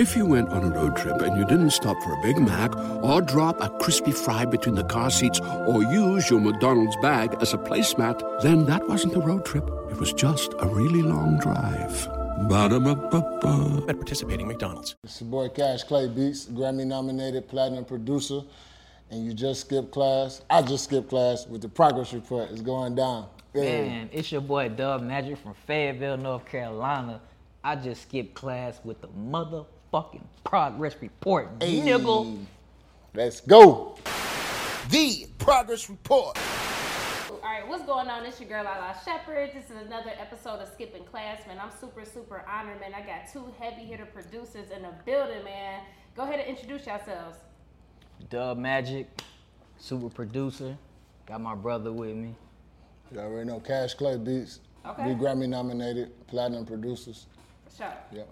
If you went on a road trip and you didn't stop for a Big Mac or drop a crispy fry between the car seats or use your McDonald's bag as a placemat, then that wasn't a road trip. It was just a really long drive. Ba-da-ba-ba-ba. At participating McDonald's. It's your boy Cash Clay Beats, Grammy nominated platinum producer, and you just skipped class. I just skipped class with the progress report. It's going down. Yeah. Man, it's your boy DubMagic from Fayetteville, North Carolina. I just skipped class with the motherfucking progress report, Hey. nigga. Let's go. The progress report. All right, what's going on? It's your girl Lala Shepherd. This is another episode of Skipping Class, man. I'm super, super honored, man. I got two heavy hitter producers in the building, man. Go ahead and introduce yourselves. DubMagic, super producer. Got my brother with me. You already know Cash Clay Beats. Okay. Be Grammy nominated platinum producers. For sure. Yeah.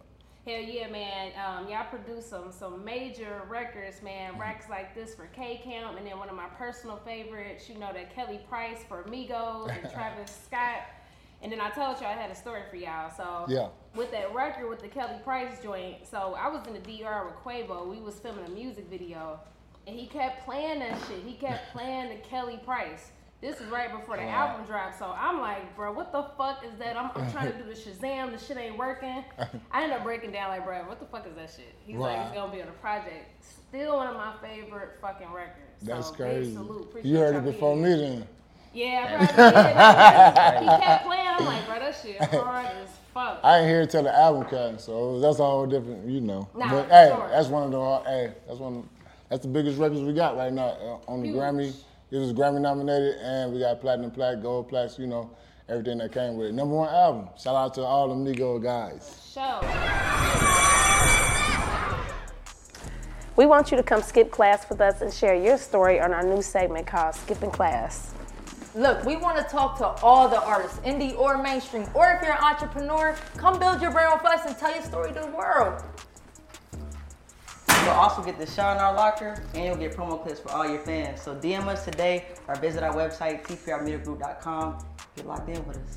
Hell yeah, man. Um, y'all produced some some major records, man. Racks like this for K Camp, and then one of my personal favorites, you know, that Kelly Price for Migos and Travis Scott. And then I told y'all I had a story for y'all. So Yeah. with that record with the Kelly Price joint, so I was in the DR with Quavo. We was filming a music video, and he kept playing that shit. He kept playing the Kelly Price. This is right before the album dropped, so I'm like, bro, what the fuck is that? I'm, I'm trying to do the Shazam, the shit ain't working. I end up breaking down like, bro, what the fuck is that shit? He's like, it's gonna be on a project. Still one of my favorite fucking records. That's so, crazy. Salute. Appreciate You heard it before me then. Yeah, probably. he kept playing. I'm like, bro, that shit hard as fuck. I ain't hear it till the album cut, so that's a whole different, you know. Nah, but hey, sure. that's one of the hey, that's one that's the biggest records we got right now uh, on the Huge. Grammy. It was Grammy nominated, and we got platinum plaque, gold plaques, you know, everything that came with it. Number one album. Shout out to all them Nego guys. Show. We want you to come skip class with us and share your story on our new segment called Skipping Class. Look, we want to talk to all the artists, indie or mainstream, or if you're an entrepreneur, come build your brand with us and tell your story to the world. You'll also get the shot in our locker, and you'll get promo clips for all your fans. So DM us today or visit our website, tprmediagroup.com. Get locked in with us.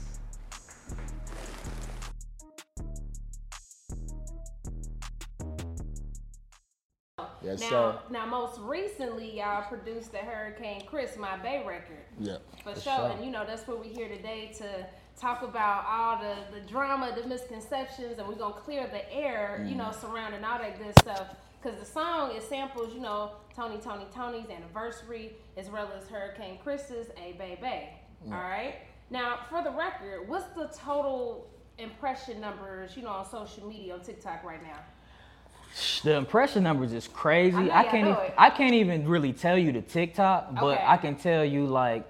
Yes, now, sir. now, most recently, y'all produced the Hurricane Chris, my Bay record. Yeah. For for sure. sure. And you know, that's what we're here today to talk about all the, the drama, the misconceptions, and we're gonna clear the air, you know, Mm-hmm. surrounding all that good stuff. Cause the song it samples, you know, Tony Tony Tony's anniversary as well as Hurricane Chris's A Bay Bay. Mm. All right. Now for the record, what's the total impression numbers, you know, on social media on TikTok right now? The impression numbers is crazy. I know I, can't. know Even, it. I can't even really tell you the TikTok, but Okay. I can tell you like,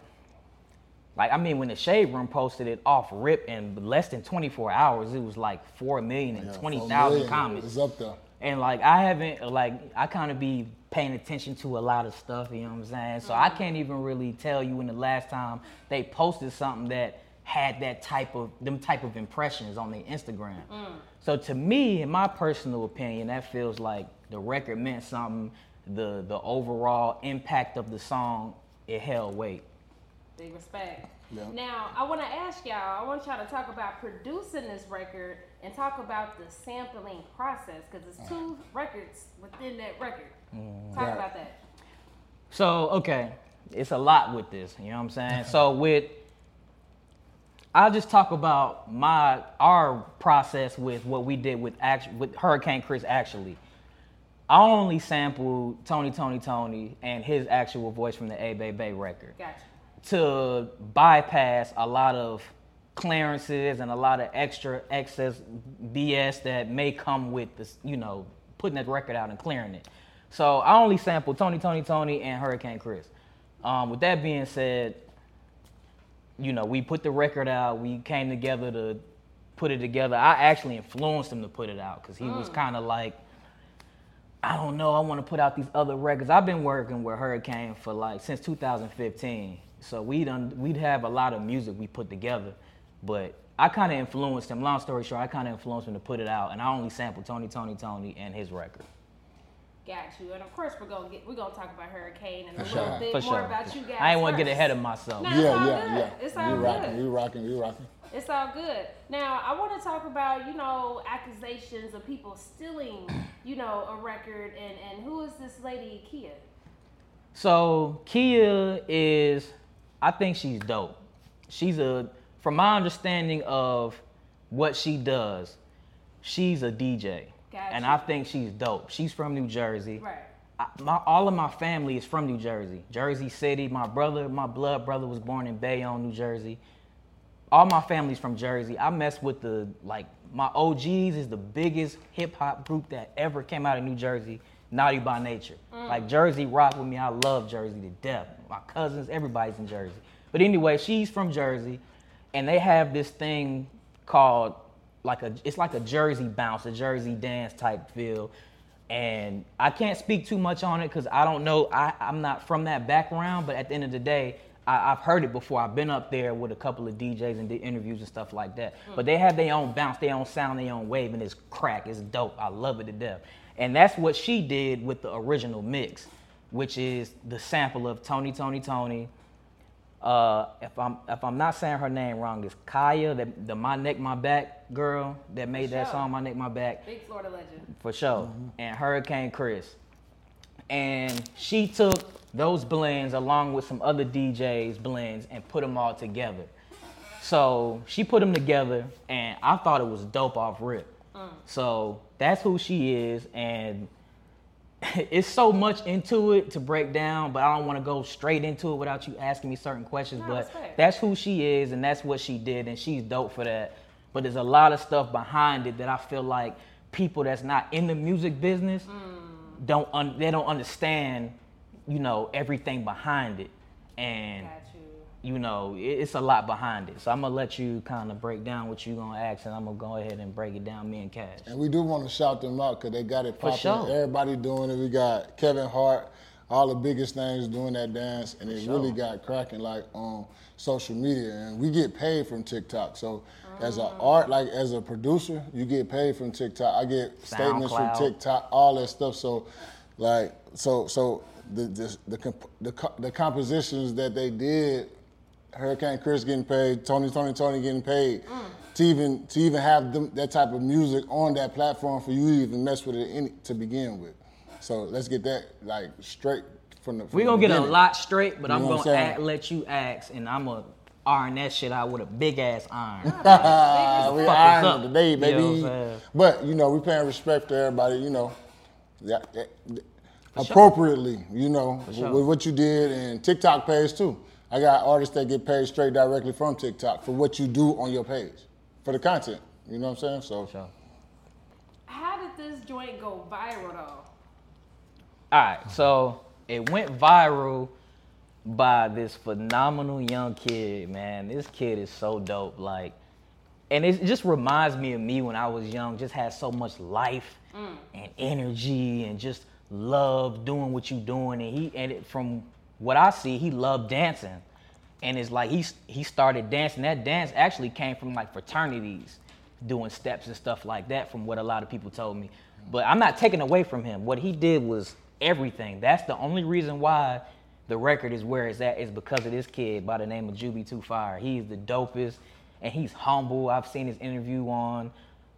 like I mean, when the Shade Room posted it off rip in less than 24 hours, it was like four million and Yeah, twenty four thousand million. comments. It's up there. And like I haven't like I kind of be paying attention to a lot of stuff, you know what I'm saying? So I mm-hmm. can't even really tell you when the last time they posted something that had that type of them type of impressions on their Instagram. Mm. So to me, in my personal opinion, that feels like the record meant something. The the overall impact of the song it held weight. Big respect. Yeah. Now, I want to ask y'all, I want y'all to talk about producing this record and talk about the sampling process because it's two records within that record. Mm. Talk Right. about that. So okay, it's a lot with this. You know what I'm saying? so with, I'll just talk about my our process with what we did with act with Hurricane Chris. Actually, I only sampled Tony, Tony, Tony, and his actual voice from the A Bay Bay record Gotcha. To bypass a lot of clearances and a lot of extra excess BS that may come with this, you know, putting that record out and clearing it. So I only sampled Tony, Tony, Tony, and Hurricane Chris. Um, with that being said, you know, we put the record out. We came together to put it together. I actually influenced him to put it out because he was kind of like, I don't know. I want to put out these other records. I've been working with Hurricane for like since 2015. So we done we'd have a lot of music we put together, but I kind of influenced him. Long story short, I kind of influenced him to put it out, and I only sampled Tony, Tony, Tony, and his record. Got you. And of course, we're gonna get we're gonna talk about Hurricane and a For little sure. bit For more sure. about you guys. I ain't want to get ahead of myself. No. It's yeah, all yeah, good. yeah. It's all we good. rocking, we rocking, we rocking. It's all good. Now, I want to talk about, you know, accusations of people stealing, you know, a record. And, and who is this lady, Kia? So Kia is, I think she's dope. She's a, from my understanding of what she does, she's a DJ, Gotcha. and I think she's dope. She's from New Jersey. Right. I, my, all of my family is from New Jersey, Jersey City. My brother, my blood brother, was born in Bayonne, New Jersey. All my family's from Jersey. I mess with the like my OGs is the biggest hip hop group that ever came out of New Jersey. Naughty by Nature. Mm. Like Jersey rock with me. I love Jersey to death. My cousins, everybody's in Jersey. But anyway, she's from Jersey, and they have this thing called like a it's like a Jersey bounce, a Jersey dance type feel. And I can't speak too much on it because I don't know. I, I'm not from that background, but at the end of the day, I, I've heard it before. I've been up there with a couple of DJs and did interviews and stuff like that. Hmm. But they have their own bounce, their own sound, their own wave, and it's crack. It's dope. I love it to death. And that's what she did with the original mix, which is the sample of Tony, Tony, Tony. Uh, if I'm if I'm not saying her name wrong, it's Khia, the, the My Neck My Back girl that made that sure. song My Neck My Back Big Florida legend. for sure. And Hurricane Chris. And she took those blends along with some other DJs blends and put them all together. So she put them together, and I thought it was dope off rip. So that's who she is, and it's so much into it to break down, but I don't want to go straight into it without you asking me certain questions. No, but it's that's who she is, and that's what she did, and she's dope for that. But there's a lot of stuff behind it that I feel like people that's not in the music business Mm. don't un- they don't understand, you know, everything behind it, and Got you. know, it's a lot behind it. So I'm gonna let you kind of break down what you're gonna ask, and I'm gonna go ahead and break it down. Me and Cash. And we do want to shout them out because they got it popping. sure. Everybody doing it. We got Kevin Hart, all the biggest names doing that dance, and it really got cracking like on social media. And we get paid from TikTok. So as an ah. art, like as a producer, you get paid from TikTok. I get statements from TikTok, all that stuff. So like so so the the the, the, the compositions that they did Hurricane Chris getting paid, Tony, Tony, Tony getting paid. Mm. To even to even have them, that type of music on that platform for you to even mess with it in, to begin with. So let's get that like straight from the. From We're gonna get a lot straight, but You I'm gonna I'm saying? let you ask, and I'm gonna iron that shit out with a big ass iron. We Fuck iron up. it today, You know baby. what I'm saying? but you know, we paying respect to everybody. You know, that, that- appropriately. You know, with, sure. with what you did, and TikTok pays too. I got artists that get paid straight directly from TikTok for what you do on your page, for the content. You know what I'm saying? So. So, How did this joint go viral, though? all right, so it went viral by this phenomenal young kid, man. This kid is so dope, like, and it just reminds me of me when I was young. Just had so much life mm. and energy and just love doing what you're doing. And he and it, from what I see, he loved dancing. And it's like he he started dancing. That dance actually came from like fraternities, doing steps and stuff like that. From what a lot of people told me, but I'm not taking away from him. What he did was everything. That's the only reason why the record is where it's at is because of this kid by the name of Juby Two Fire. He's the dopest, and he's humble. I've seen his interview on.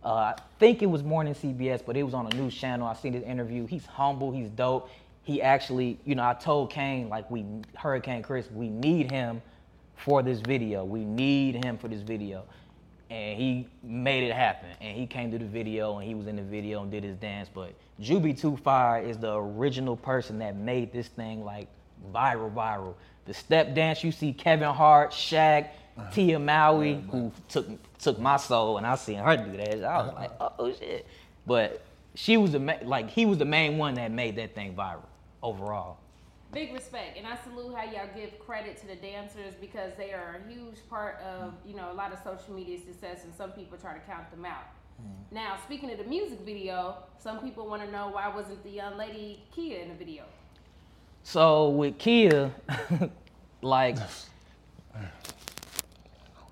Uh, I think it was Morning CBS, but it was on a news channel. I've seen his interview. He's humble. He's dope. He actually, you know, I told Kane like we Hurricane Chris, we need him for this video. We need him for this video. And he made it happen. And he came to the video and he was in the video and did his dance. But Juby Two Fire is the original person that made this thing like viral, viral. The step dance you see Kevin Hart, Shaq, uh-huh. Tia Mowry, who took took my soul, and I seen her do that. I was uh-huh. like, oh shit. But she was the ma- like he was the main one that made that thing viral overall. Big respect, and I salute how y'all give credit to the dancers because they are a huge part of mm. you know a lot of social media success, and some people try to count them out. Mm. Now, speaking of the music video, some people want to know why wasn't the young lady Kia in the video? So with Kia, like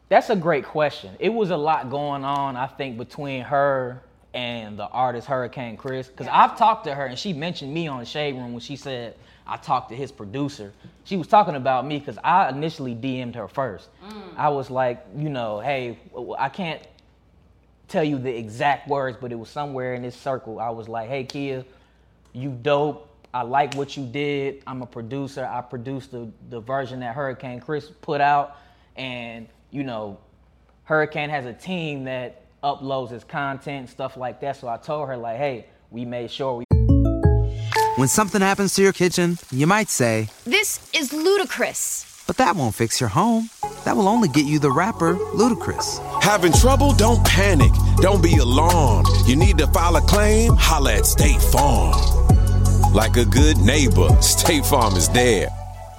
that's a great question. It was a lot going on, I think, between her and the artist Hurricane Chris. Because I've talked to her and she mentioned me on Shade Room when she said I talked to his producer. She was talking about me because I initially DM'd her first. Mm. I was like, you know, hey, I can't tell you the exact words, but it was somewhere in this circle. I was like, hey, Kia, you dope. I like what you did. I'm a producer. I produced the, the version that Hurricane Chris put out. And, you know, Hurricane has a team that uploads his content, stuff like that. So I told her, like, hey, we made sure we When something happens to your kitchen, you might say, This is ludicrous. but that won't fix your home. That will only get you the rapper, Ludacris. Having trouble? Don't panic. Don't be alarmed. You need to file a claim? Holla at State Farm. Like a good neighbor, State Farm is there.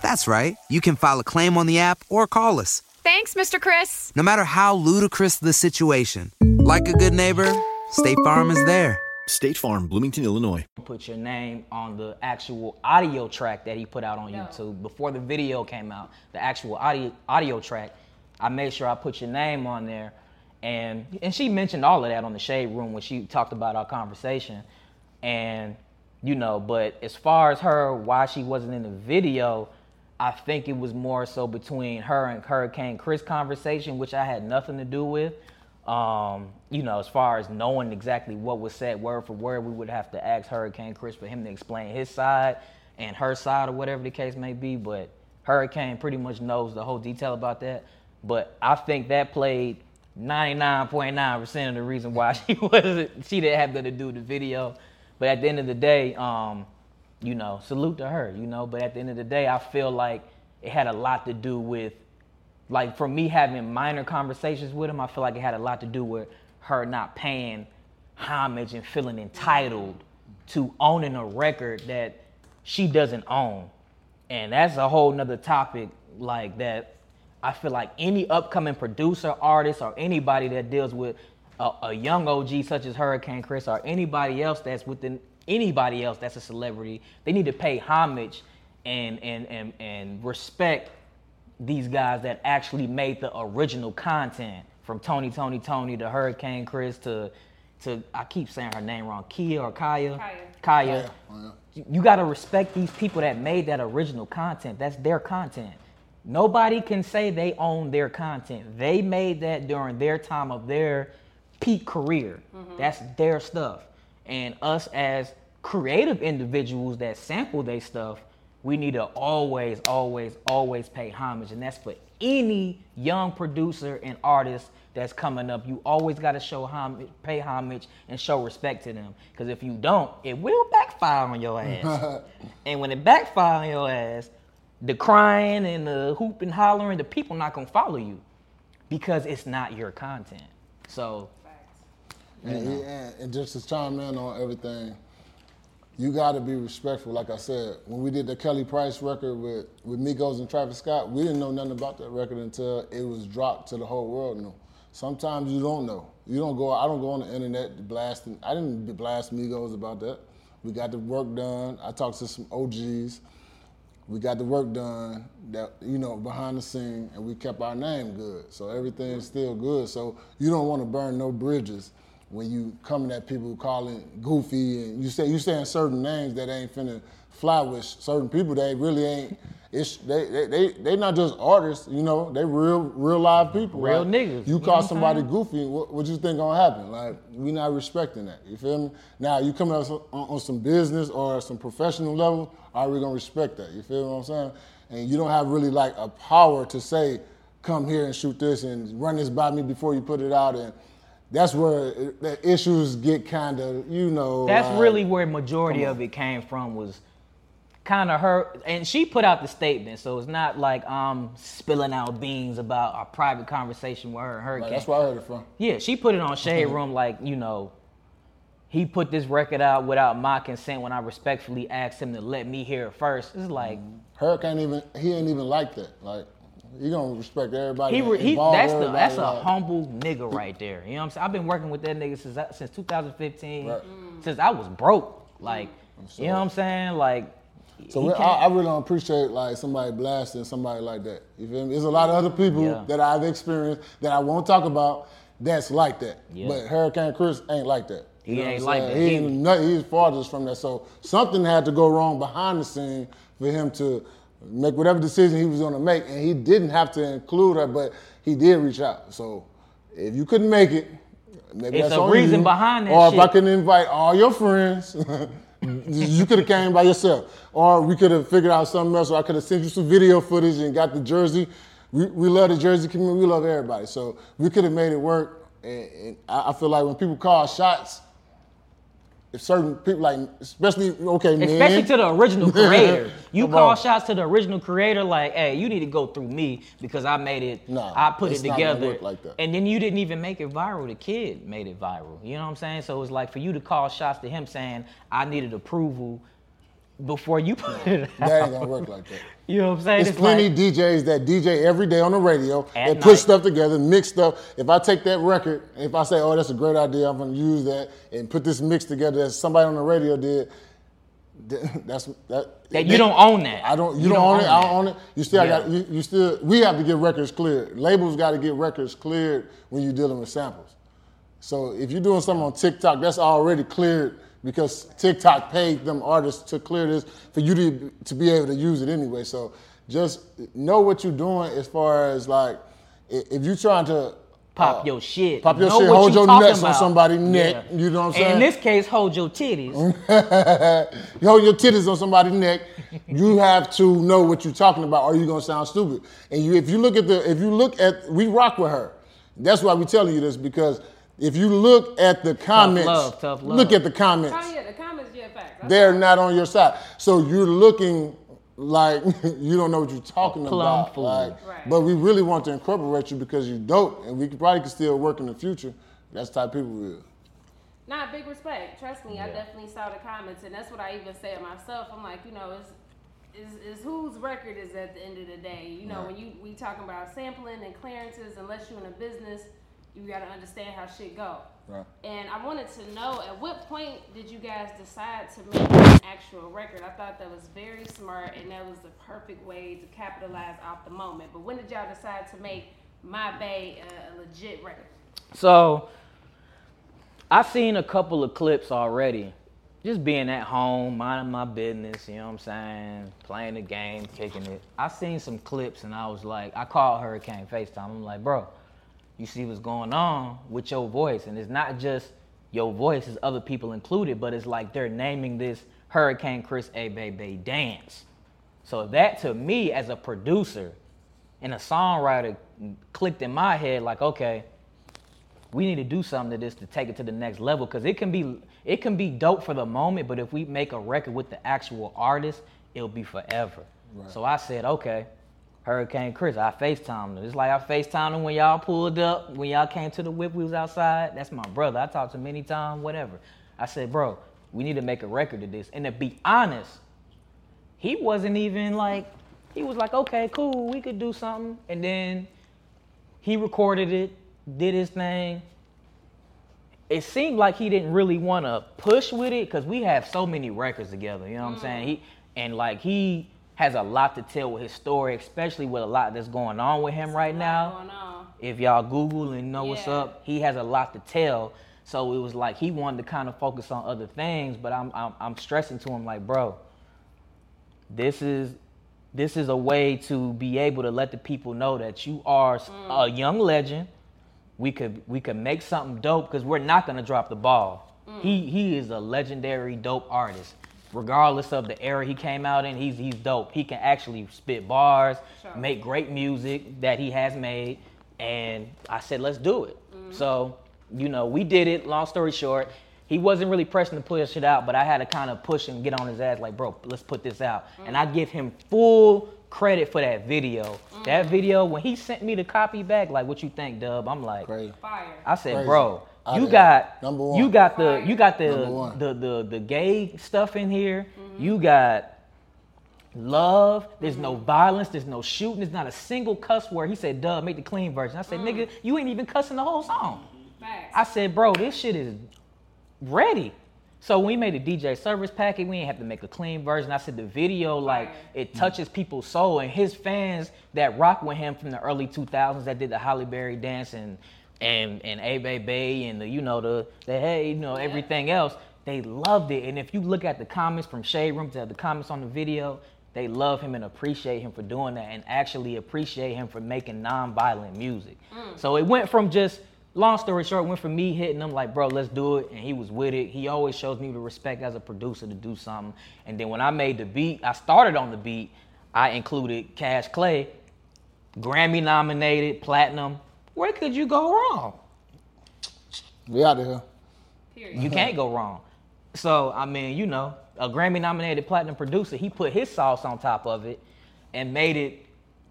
That's right. You can file a claim on the app or call us. Thanks, Mr. Chris. No matter how ludicrous the situation, like a good neighbor, State Farm is there. State Farm, Bloomington, Illinois. put your name on the actual audio track that he put out on YouTube before the video came out. The actual audio audio track, I made sure I put your name on there, and and she mentioned all of that on the shade room when she talked about our conversation, and you know, but as far as her why she wasn't in the video, I think it was more so between her and Hurricane Chris conversation, which I had nothing to do with. Um, you know, as far as knowing exactly what was said word for word, we would have to ask Hurricane Chris for him to explain his side and her side or whatever the case may be. But Hurricane pretty much knows the whole detail about that. But I think that played 99.9% of the reason why she wasn't, she didn't have nothing to do with the video. But at the end of the day, um, you know, salute to her, you know. But at the end of the day, I feel like it had a lot to do with, like, for me having minor conversations with him, I feel like it had a lot to do with her not paying homage and feeling entitled to owning a record that she doesn't own. And that's a whole nother topic, like, that I feel like any upcoming producer, artist, or anybody that deals with a, a young OG such as Hurricane Chris or anybody else that's within anybody else that's a celebrity, they need to pay homage and and and, and respect these guys that actually made the original content from Tony Tony Tony to Hurricane Chris to to I keep saying her name wrong, Kia or Khia. Khia. Khia. Oh, you- You gotta respect these people that made that original content. That's their content. Nobody can say they own their content. They made that during their time of their peak career. Mm-hmm. That's their stuff. And us as creative individuals that sample their stuff, we need to always, always, always pay homage. And that's for any young producer and artist that's coming up. You always got to show homage, pay homage, and show respect to them. Because if you don't, it will backfire on your ass. and when it backfire on your ass, the crying and the hoop and hollering, the people not gonna follow you because it's not your content. So And, and, and just to chime in on everything, you got to be respectful. Like I said, when we did the Kelly Price record with, with Migos and Travis Scott, we didn't know nothing about that record until it was dropped to the whole world. Knew. Sometimes you don't know. You don't go. I don't go on the internet blasting. I didn't blast Migos about that. We got the work done. I talked to some OGs. We got the work done that you know behind the scene, and we kept our name good. So everything's still good. So you don't want to burn no bridges when you coming at people calling goofy and you say you saying certain names that ain't finna fly with certain people that really ain't. It's they they they they not just artists, you know. They real real live people. Real Like, niggas, You you know call somebody saying? goofy, what, what you think gonna happen? Like we not respecting that. You feel me? Now you come up on, on some business or some professional level, are we gonna respect that? You feel what I'm saying? And you don't have really like a power to say, come here and shoot this and run this by me before you put it out. And that's where the issues get kind of, you know. that's like- really where majority of it came from was kind of her and she put out the statement so it's not like i'm spilling out beans about a private conversation with her and hurricane Like, that's where I heard it from. Yeah, she put it on Shade Room like, you know, he put this record out without my consent when I respectfully asked him to let me hear it first. It's like mm-hmm. Hurricane even he ain't even like that. Like he gonna respect everybody. he, he that's the that's a like- humble nigga right there. You know what I'm saying? I've been working with that nigga since I- since 2015, Right. since I was broke. Like, you know what I'm saying? Like, So I, I really don't appreciate like somebody blasting somebody like that. You feel me? There's a lot of other people Yeah. that I've experienced that I won't talk about that's like that. Yeah. But Hurricane Chris ain't like that. He know what ain't like that. He He- ain't nothing, he's farthest from that. So something had to go wrong behind the scene for him to make whatever decision he was going to make, and he didn't have to include her, but he did reach out. So if you couldn't make it, maybe It's that's a reason you. behind that Or if I shit. could invite all your friends, you could have came by yourself, or we could have figured out something else. Or I could have sent you some video footage and got the jersey. We, we love the jersey community. We love everybody. So we could have made it work. And, and I I feel like when people call shots, if certain people like, especially okay, men, Especially to the original creator. You Come call on. shots to the original creator, like, hey, you need to go through me because I made it, Nah, I put it together. like. And then you didn't even make it viral. The kid made it viral. You know what I'm saying? So it's like for you to call shots to him saying, I needed approval before you put it out. that ain't gonna work like that. You know what I'm saying? There's plenty like- DJs that DJ every day on the radio and night. put stuff together, mix stuff. If I take that record, if I say, "Oh, that's a great idea," I'm gonna use that and put this mix together that somebody on the radio did. That's that. That you don't own that. I don't. You, You don't, don't own it. I don't own it. You still Yeah. got. You, you still. We have to get records cleared. Labels got to get records cleared when you're dealing with samples. So if you're doing something on TikTok, that's already cleared because TikTok paid them artists to clear this for you to to be able to use it anyway. So just know what you're doing as far as like if you're trying to Pop uh, your shit. pop your Know shit, hold you your nuts on somebody's neck. Yeah. You know what I'm And saying? In this case, hold your titties. you hold your titties on somebody's neck, you have to know what you're talking about, or you're gonna sound stupid. And you, if you look at the, if you look at, we rock with her. That's why we telling you this because if you look at the comments, love, tough love. look at the comments. Oh yeah, the comments, yeah, facts. That's They're not on your side, so you're looking like you don't know what you're talking about. like, Right. But we really want to incorporate you because you're dope, and we could probably could still work in the future. That's the type of people we are. Not big respect. Trust me, I definitely saw the comments, and that's what I even said myself. I'm like, you know, it's is, is whose record is at the end of the day. You know, Right. when you we talking about sampling and clearances, unless you're in a business, you got to understand how shit go. Right. And I wanted to know at what point did you guys decide to make an actual record? I thought that was very smart, and that was the perfect way to capitalize off the moment. But when did y'all decide to make My Bay a, a legit record? So I've seen a couple of clips already. Just being at home, minding my business, you know what I'm saying? Playing the game, kicking it. I seen some clips and I was like, I called Hurricane FaceTime. I'm like, bro, you see what's going on with your voice. And it's not just your voice, it's other people included, but it's like they're naming this Hurricane Chris A Baby dance. So that to me as a producer and a songwriter clicked in my head like, okay, we need to do something to this to take it to the next level because it can be it can be dope for the moment, but if we make a record with the actual artist, it'll be forever. So I said, okay, Hurricane Chris, I FaceTimed him. It's like I FaceTimed him when y'all pulled up, when y'all came to the whip, we was outside. That's my brother. I talked to him many times, whatever. I said, bro, we need to make a record of this. And to be honest, he wasn't even like, he was like, okay, cool, we could do something. And then he recorded it, did his thing. It seemed like he didn't really want to push with it because we have so many records together. You know what I'm mm. saying? He and like he has a lot to tell with his story, especially with a lot that's going on with him right now. If y'all Google and know what's up, he has a lot to tell. So it was like he wanted to kind of focus on other things, but I'm I'm, I'm stressing to him like, bro, this is this is a way to be able to let the people know that you are a young legend. We could we could make something dope because we're not gonna drop the ball. He he is a legendary dope artist. Regardless of the era he came out in, he's he's dope. He can actually spit bars, Sure. make great music that he has made. And I said, let's do it. Mm-hmm. So, you know, we did it. Long story short, he wasn't really pressing to push it out, but I had to kind of push and get on his ass, like, bro, let's put this out. And mm-hmm. I give him full credit for that video. That mm-hmm. video, when he sent me the copy back, like, what you think, Dub? I'm like, Crazy. Fire. I said, Crazy. bro, Out you of got Number one. you got the you got the one. the, the the gay stuff in here. Mm-hmm. You got love. There's no mm-hmm. violence. There's no shooting. There's not a single cuss word. He said, "Dub, make the clean version." I said, mm. "Nigga, you ain't even cussing the whole song." Facts. I said, "Bro, this shit is ready." So we made a DJ service packet, we didn't have to make a clean version. I said the video, like, it touches people's soul, and his fans that rock with him from the early 2000s that did the Halle Berry dance and and and A Bay Bay and the you know the the hey you know everything else. They loved it, and if you look at the comments from Shade Room to the comments on the video, they love him and appreciate him for doing that, and actually appreciate him for making non-violent music. Mm. So it went from just long story short, went from me hitting him like, bro, let's do it, and he was with it. He always shows me the respect as a producer to do something. And then when I made the beat, I started on the beat. I included Cash Clay, Grammy nominated, platinum. Where could you go wrong? We out of here. You can't go wrong. So I mean, you know, a Grammy nominated platinum producer, he put his sauce on top of it and made it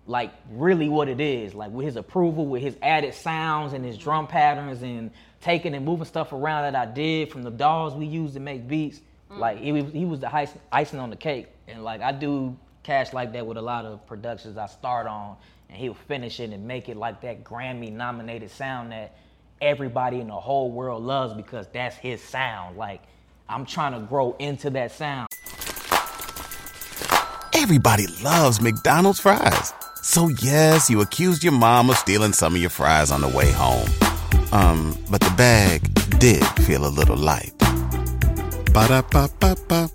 like really what it is, like with his approval, with his added sounds and his drum patterns and taking and moving stuff around that I did from the dolls we used to make beats. Mm. Like he was, he was the icing on the cake, and like I do cash like that with a lot of productions I start on, and he'll finish it and make it like that Grammy nominated sound that everybody in the whole world loves because that's his sound. Like I'm trying to grow into that sound. Everybody loves McDonald's fries. So yes, you accused your mom of stealing some of your fries on the way home. Um, but the bag did feel a little light. Ba-da-ba-ba-ba.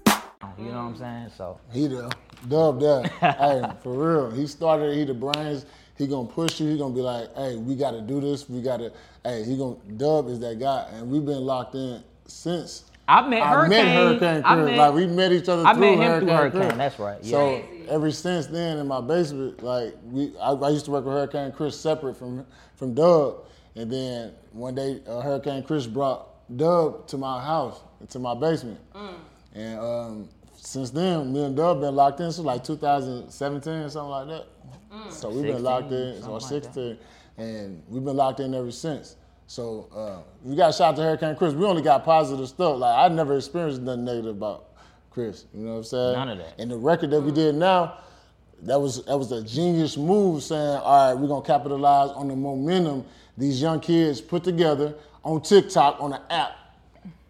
You know what I'm saying? So He the dub that. hey, for real. He started. He the brains. He gonna push you. He gonna be like, hey, we gotta do this. We gotta. Hey, he gonna dub is that guy, and we've been locked in since. I met I met Hurricane. Hurricane I Chris. met- like we met each other I through met him Hurricane through Hurricane, Chris. that's right, yeah. So ever since then, in my basement, like we, I, I used to work with Hurricane Chris separate from from Dub, and then one day uh, Hurricane Chris brought Dub to my house, to my basement, and um, since then, me and Dub been locked in since like 2017 or something like that. So we've been locked in, or like that. 16, and we've been locked in ever since. So uh, we got shot to Hurricane Chris. We only got positive stuff. Like I never experienced nothing negative about Chris. You know what I'm saying? None of that. And the record that we did now, that was that was a genius move. Saying, all right, we're gonna capitalize on the momentum these young kids put together on TikTok on the app.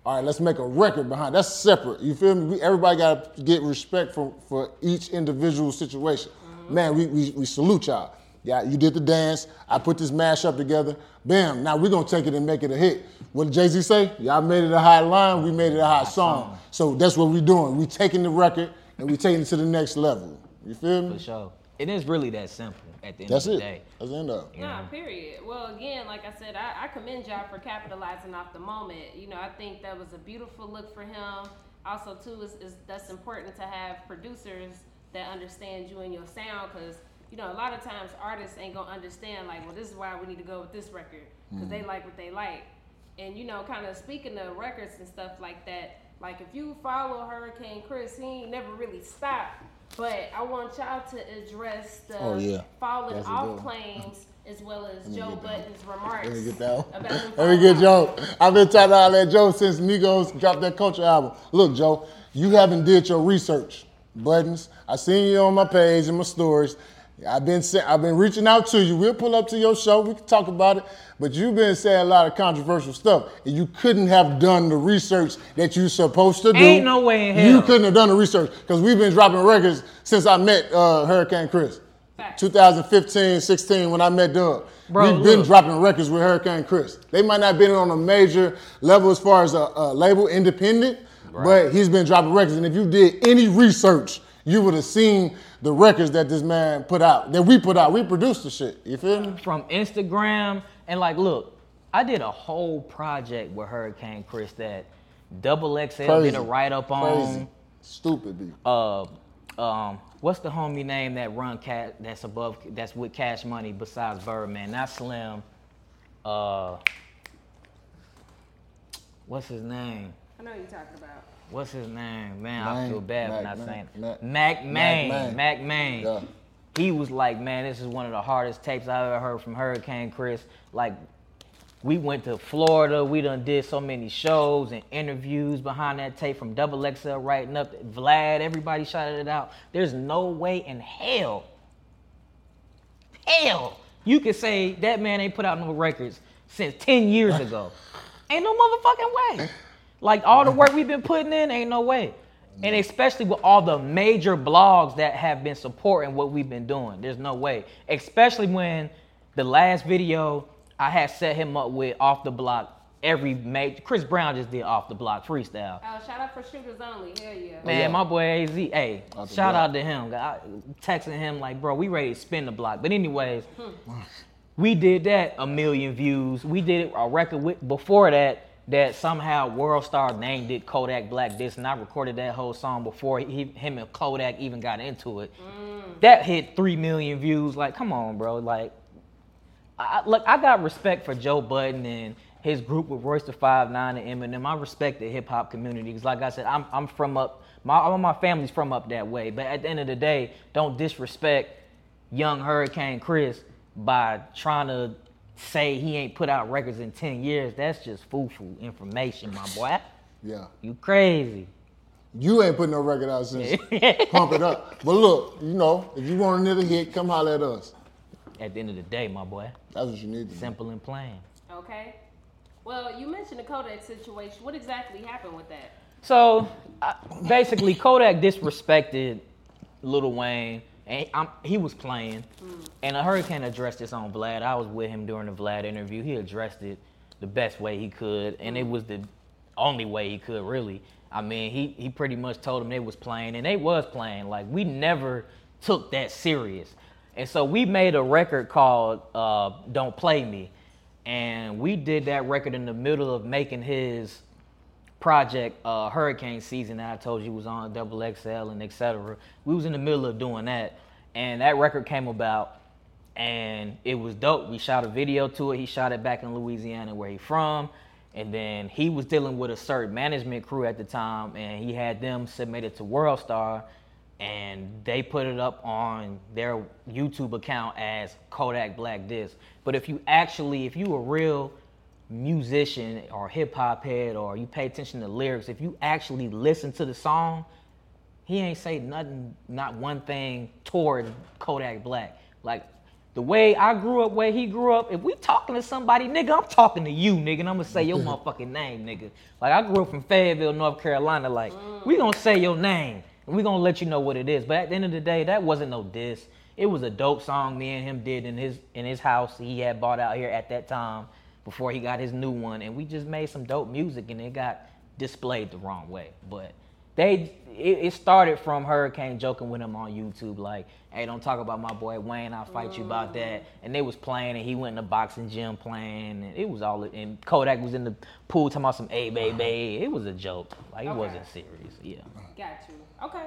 All right, let's make a record behind. That's separate. You feel me? We, everybody got to get respect for for each individual situation. Mm-hmm. Man, we, we we salute y'all. Yeah, you did the dance. I put this mash up together. Bam. Now we're gonna take it and make it a hit. What did Jay Z say? Y'all made it a hot line. We made it a hot song. So that's what we're doing. We taking the record and we taking it to the next level. You feel me? For sure. It is really that simple at the end That's of the it. day. That's the end of it. Nah, period. Well, again, like I said, I, I commend y'all for capitalizing off the moment. You know, I think that was a beautiful look for him. Also, too, is, is that's important to have producers that understand you and your sound, because you know, a lot of times artists ain't gonna understand like, well, this is why we need to go with this record, because they hmm. like what they like. And you know, kind of speaking of records and stuff like that, like if you follow Hurricane Chris, he ain't never really stopped. But I want y'all to address the Oh, yeah. falling off claims as well as Joe Budden's remarks. Let me get that one. Let me get Joe. I've been talking about that Joe since Migos dropped that Culture album. Look, Joe, you haven't did your research. Buttons, I seen you on my page and my stories. I've been sa- I've been reaching out to you. We'll pull up to your show. We can talk about it. But you've been saying a lot of controversial stuff, and you couldn't have done the research that you're supposed to do. Ain't no way in hell. You couldn't have done the research because we've been dropping records since I met uh, Hurricane Chris. 2015, 16, when I met Doug. Bro, We've been look. dropping records with Hurricane Chris. They might not been on a major level as far as a, a label independent, but he's been dropping records. And if you did any research, you would have seen the records that this man put out, that we put out. We produced the shit. You feel me? From Instagram and like, look, I did a whole project with Hurricane Chris that Double XL Crazy. did a write up on. Crazy. Stupid, B. Uh, um, what's the homie name that run cat That's above. That's with Cash Money besides Birdman. Not Slim. Uh, what's his name? I know what you're talking about. What's his name? Man, I feel bad for Mac not Main, saying it. Mac- Mack Maine. Main. Mack Maine. Yeah. He was like, man, this is one of the hardest tapes I've ever heard from Hurricane Chris. Like, we went to Florida. We done did so many shows and interviews behind that tape from Double XL writing up. Vlad, everybody shouted it out. There's no way in hell, hell, you could say that man ain't put out no records since 10 years ago. ain't no motherfucking way. Like all the work we've been putting in, ain't no way. And especially with all the major blogs that have been supporting what we've been doing, there's no way. Especially when the last video I had set him up with off the block. Every major Chris Brown just did off the block freestyle. Oh, shout out for shooters only. Hell yeah. Man, my boy Az, hey, shout block. out to him. I texting him like, bro, we ready to spin the block. But anyways, hmm. we did that a million views. We did it a record with, before that that somehow World Star named it Kodak Black This, and I recorded that whole song before he, him and Kodak even got into it. Mm. That hit three million views. Like, come on, bro. Like, I, I- look, I got respect for Joe Budden and his group with Royce the Five Nine and Eminem. I respect the hip hop community because, like I said, I'm I'm from up. My all my family's from up that way. But at the end of the day, don't disrespect young Hurricane Chris by trying to say he ain't put out records in ten years. That's just foo-foo information, my boy. Yeah. You crazy. You ain't put no record out since Pump It Up. But look, you know, if you want another hit, come holler at us. At the end of the day, my boy. That's what you need to do. Simple and plain. Okay. Well, you mentioned the Kodak situation. What exactly happened with that? So uh, basically, Kodak disrespected Lil Wayne, and I'm, he was playing. And a Hurricane addressed this on Vlad. I was with him during the Vlad interview. He addressed it the best way he could, and it was the only way he could, really. I mean, he he pretty much told him they was playing, and they was playing. Like we never took that serious, and so we made a record called uh, "Don't Play Me," and we did that record in the middle of making his project uh, hurricane season that I told you was on double XL and etc. We was in the middle of doing that, and that record came about, and it was dope. We shot a video to it. He shot it back in Louisiana, where he from, and then he was dealing with a certain management crew at the time, and he had them submit it to Worldstar, and they put it up on their YouTube account as Kodak Black Disc. But if you actually, if you a real musician or hip hop head or you pay attention to lyrics, if you actually listen to the song, he ain't say nothing, not one thing toward Kodak Black. Like the way I grew up, where he grew up, if we talking to somebody, nigga, I'm talking to you, nigga, and I'm gonna say your motherfucking name, nigga. Like I grew up from Fayetteville, North Carolina. Like we gonna say your name and we gonna let you know what it is. But at the end of the day, that wasn't no diss. It was a dope song me and him did in his in his house he had bought out here at that time before he got his new one, and we just made some dope music, and it got displayed the wrong way. But they it, it started from Hurricane joking with him on YouTube, like, "Hey, don't talk about my boy Wayne. I'll fight you about that." And they was playing, and he went in the boxing gym playing, and it was all. And Kodak was in the pool talking about some "Hey, baby." It was a joke. Like it Okay. wasn't serious. Yeah. Got you. Okay.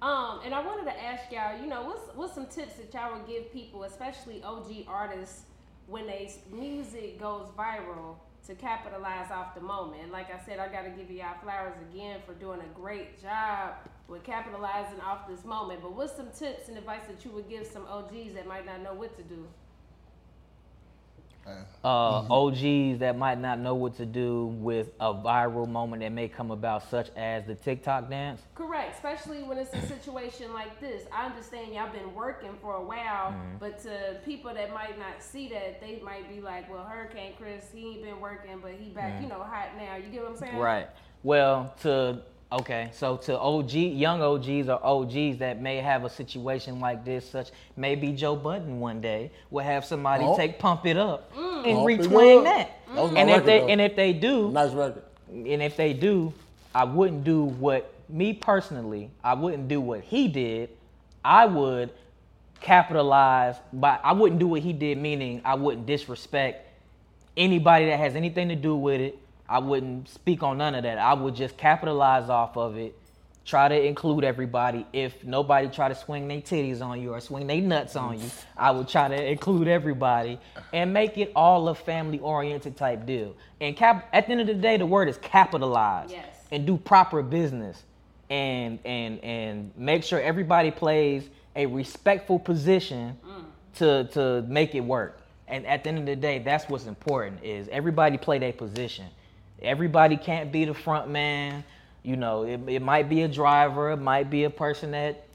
Um, and I wanted to ask y'all, you know, what's what's some tips that y'all would give people, especially OG artists, when they music goes viral to capitalize off the moment. Like I said, I got to give y'all flowers again for doing a great job with capitalizing off this moment. But what's some tips and advice that you would give some OGs that might not know what to do? Uh, OGs that might not know what to do with a viral moment that may come about, such as the TikTok dance. Correct, especially when it's a situation like this. I understand y'all been working for a while, Mhm. but to people that might not see that, they might be like, "Well, Hurricane Chris, he ain't been working, but he back, Mhm. you know, hot now." You get what I'm saying? Right. Well, to okay, so to OG, young OGs or OGs that may have a situation like this, such maybe Joe Budden one day will have somebody Oh. take "Pump It Up" Mm. and Pump retwang Up. that. That and if record, they though. and if they do, Nice record. and if they do, I wouldn't do what me personally, I wouldn't do what he did. I would capitalize but I wouldn't do what he did, meaning I wouldn't disrespect anybody that has anything to do with it. I wouldn't speak on none of that. I would just capitalize off of it. Try to include everybody. If nobody try to swing their titties on you or swing their nuts on you, I would try to include everybody and make it all a family oriented type deal. And cap- at the end of the day, the word is capitalize Yes. and do proper business and and and make sure everybody plays a respectful position mm. to to make it work. And at the end of the day, that's what's important is everybody play their position. Everybody can't be the front man. You know, it, it might be a driver, it might be a person that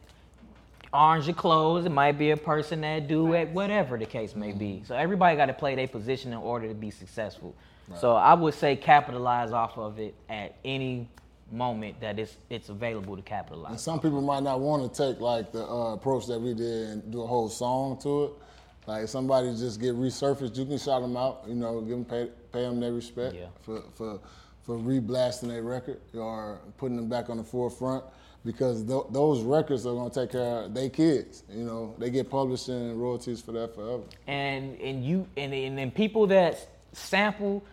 orange your clothes, it might be a person that do it, whatever the case may be. So everybody got to play their position in order to be successful. So I would say capitalize off of it at any moment that it's it's available to capitalize. And some people might not want to take like the uh, approach that we did and do a whole song to it. Like somebody just get resurfaced, you can shout them out. You know, give them pay, pay them their respect Yeah. for for for reblasting their record or putting them back on the forefront because th- those records are gonna take care of their kids. You know, they get publishing and royalties for that forever. and and you and and then people that sample,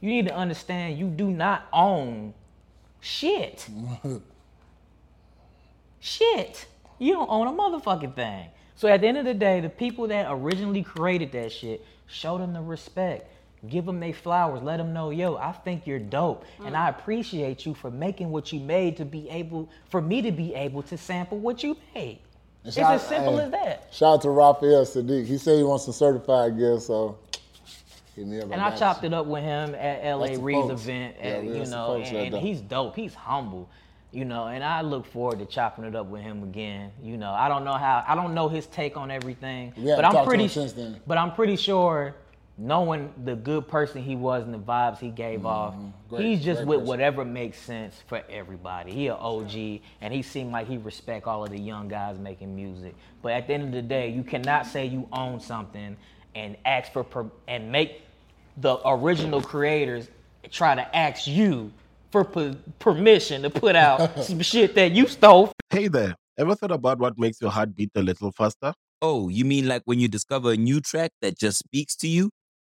you need to understand you do not own shit. shit. You don't own a motherfucking thing. So at the end of the day, the people that originally created that shit, show them the respect. Give them their flowers. Let them know, yo, I think you're dope, and mm. I appreciate you for making what you made to be able, for me to be able to sample what you made. And It's shout- as simple hey, as that. Shout out to Raphael Saadiq. He said he wants some certified gear, so hit me up. And I chopped it up with him at LA That's Reed's folks. event, at, we you know, and, and dope. he's dope. He's humble, you know, and I look forward to chopping it up with him again. You know, I don't know how, I don't know his take on everything, but I'm pretty, since then. but I'm pretty sure, knowing the good person he was and the vibes he gave off, Mm-hmm. Great- he's just with person. whatever makes sense for everybody. He an OG, and he seemed like he respect all of the young guys making music. But at the end of the day, you cannot say you own something and ask for per- and make the original creators try to ask you for per- permission to put out some shit that you stole. Hey there, ever thought about what makes your heart beat a little faster? Oh, you mean like when you discover a new track that just speaks to you?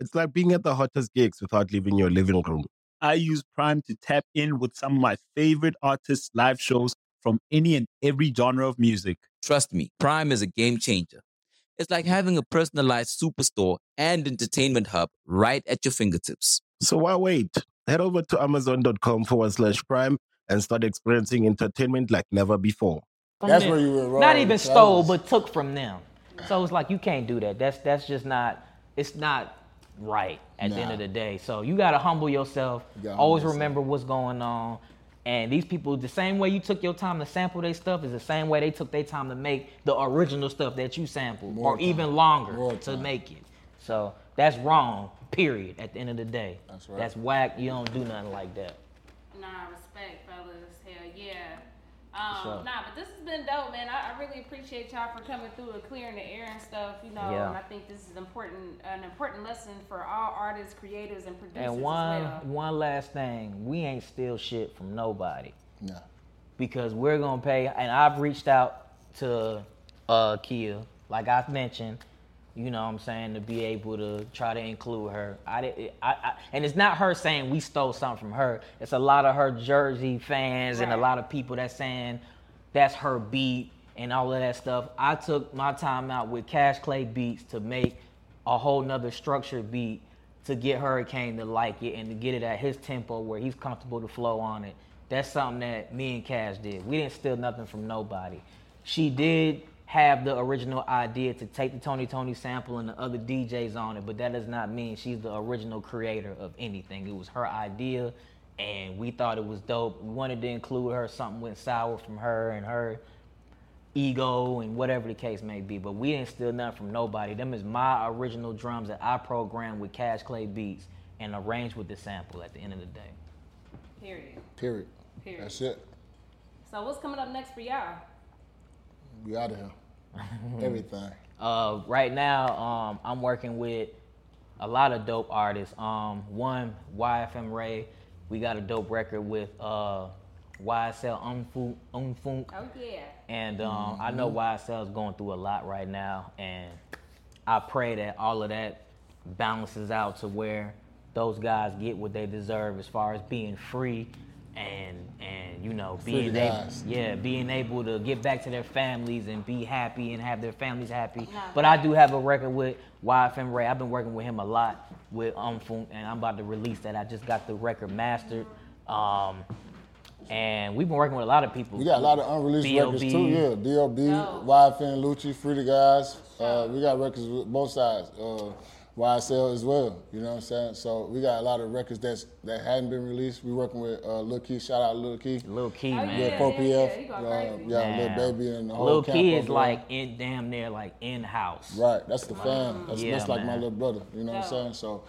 It's like being at the hottest gigs without leaving your living room. I use Prime to tap in with some of my favorite artists' live shows from any and every genre of music. Trust me, Prime is a game changer. It's like having a personalized superstore and entertainment hub right at your fingertips. So why wait? Head over to amazon.com forward slash prime and start experiencing entertainment like never before. That's where you were wrong. Not even stole, but took from them. So it's like you can't do that. That's that's just not. It's not right at the end of the day. So you gotta humble yourself. You gotta humble Always yourself. remember what's going on. And these people, the same way you took your time to sample their stuff is the same way they took their time to make the original stuff that you sampled, More or time. even longer More to time. make it. So that's wrong. Period. At the end of the day, That's right. That's whack. You don't do nothing like that. Nah, respect, fellas. Hell yeah. Um, sure. Nah, but this has been dope, man. I, I really appreciate y'all for coming through and clearing the air and stuff, you know. Yeah. And I think this is important, an important lesson for all artists, creators, and producers And one as well. one last thing, we ain't steal shit from nobody. Nah. because we're gonna pay. And I've reached out to uh, Khia, like I've mentioned, you know what I'm saying, to be able to try to include her. I, did, I, I and it's not her saying we stole something from her. It's a lot of her Jersey fans and a lot of people that saying that's her beat and all of that stuff. I took my time out with Cash Clay Beats to make a whole nother structured beat to get Hurricane to like it and to get it at his tempo where he's comfortable to flow on it. That's something that me and Cash did. We didn't steal nothing from nobody. She did have the original idea to take the Tony Tony sample and the other DJs on it, but that does not mean she's the original creator of anything. It was her idea, and we thought it was dope. We wanted to include her. Something went sour from her and her ego and whatever the case may be. But we didn't steal nothing from nobody. Them is my original drums that I programmed with Cash Clay Beats and arranged with the sample at the end of the day. Period. Period. Period. That's it. So what's coming up next for y'all? We out of here. Everything. Uh, right now, um, I'm working with a lot of dope artists. Um, one, YFM Ray. We got a dope record with uh, YSL Unfoonk. Unfoonk. Oh yeah. And um, I know YSL is going through a lot right now, and I pray that all of that balances out to where those guys get what they deserve as far as being free and and you know being able yeah being able to get back to their families and be happy and have their families happy. Nah. But I do have a record with YFM Ray. I've been working with him a lot with Unfoonk, and I'm about to release that. I just got the record mastered. Um, And we've been working with a lot of people. We got a lot of unreleased records too. Yeah, B.O.B., YFN, Lucci, Free the Guys. Uh, we got records with both sides. Uh, YSL as well. You know what I'm saying? So we got a lot of records that's that hadn't been released. We working with uh, Lil Key. Shout out Lil Key. Lil Key, Oh, man. Yeah, 4PF. go uh, crazy. yeah, Man. Lil Baby and the whole Lil camp Key is like in damn near like in house. Right, that's the fam. That's, Yeah, that's like my little brother. You know what I'm saying? So,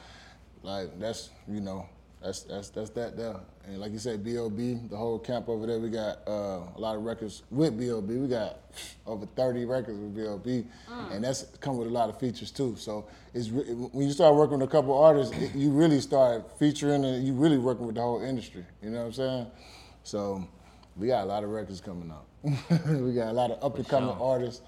like that's you know that's that's that's that there. And like you said, B.O.B. the whole camp over there. We got uh, a lot of records with B.O.B. We got over 30 records with B.O.B. and that's come with a lot of features too. So it's re- when you start working with a couple artists, it, you really start featuring and you really working with the whole industry. You know what I'm saying? So we got a lot of records coming out. we got a lot of up and coming sure. artists.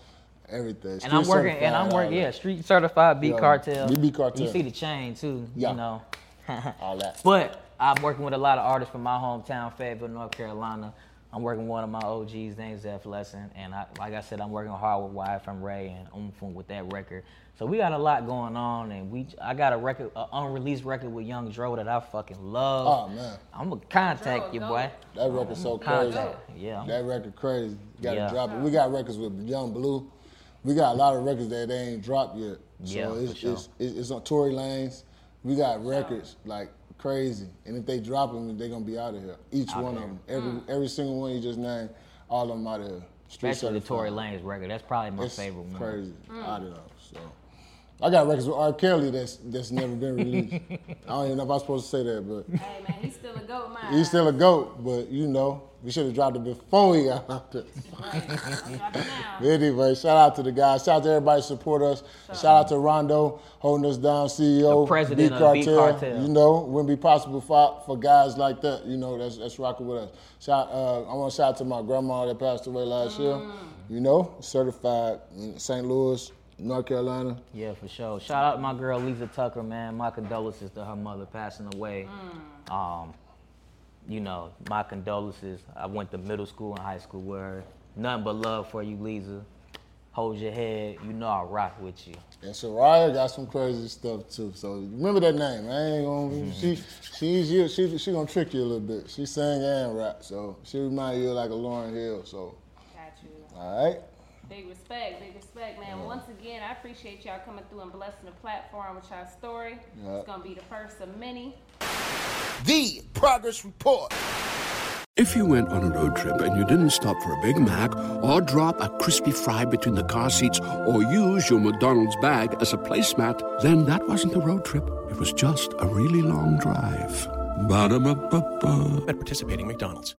Everything. And I'm working, and I'm working, yeah, street certified B Yeah, cartel. BB Cartel. You see the chain too, Yeah. you know. all that. But I'm working with a lot of artists from my hometown, Fayetteville, North Carolina. I'm working with one of my OGs named Zeph Lesson, and I, like I said, I'm working hard with YFM Ray and Unfoonk with that record. So we got a lot going on, and we I got a record, an unreleased record with Young Dro that I fucking love. Oh man, I'm gonna contact Dro, you, boy. that record's so crazy. contact. Yeah. That record crazy. You gotta Yeah. drop it. We got records with Yung Bleu. We got a lot of records that they ain't dropped yet. So Yeah, it's, for sure. it's, it's, it's on Tory Lanez. We got records like crazy. And if they drop them, they're gonna be out of here. Each Out one of of them. Every mm. every single one you just named, all of them out of here. Street Especially the. Tory Lanez record. That's probably my It's favorite one. Crazy. Mm. Out of there. So I got records with R. Kelly that's that's never been released. I don't even know if I'm supposed to say that, but Hey man, he's still a goat man. he's still a goat. But you know, we should have dropped it before he got out there. But anyway, shout out to the guys. Shout out to everybody who support us. Shout out to Rondo holding us down, CEO, The president B of B Cartel. Cartel. You know, wouldn't be possible for, for guys like that. You know, that's that's rocking with us. Shout, uh, I want to shout out to my grandma that passed away last year. You know, certified in St. Louis, North Carolina. Yeah, for sure. Shout out to my girl Lisa Tucker, man. My condolences to her mother passing away. Um, you know, my condolences. I went to middle school and high school where. Nothing but love for you, Lisa. Hold your head. You know I rock with you. And Soraya got some crazy stuff too. So remember that name. I ain't gonna. Mm-hmm. She she's you. She she gonna trick you a little bit. She sing and rap, so she remind you of like a Lauryn Hill. So Got you. all right. Big respect, big respect, man. Once again, I appreciate y'all coming through and blessing the platform with y'all story. Yeah. It's gonna be the first of many. The Progress Report. If you went on a road trip and you didn't stop for a Big Mac or drop a crispy fry between the car seats or use your McDonald's bag as a placemat, then that wasn't a road trip. It was just a really long drive. Ba-da-ba-ba-ba. At participating McDonald's.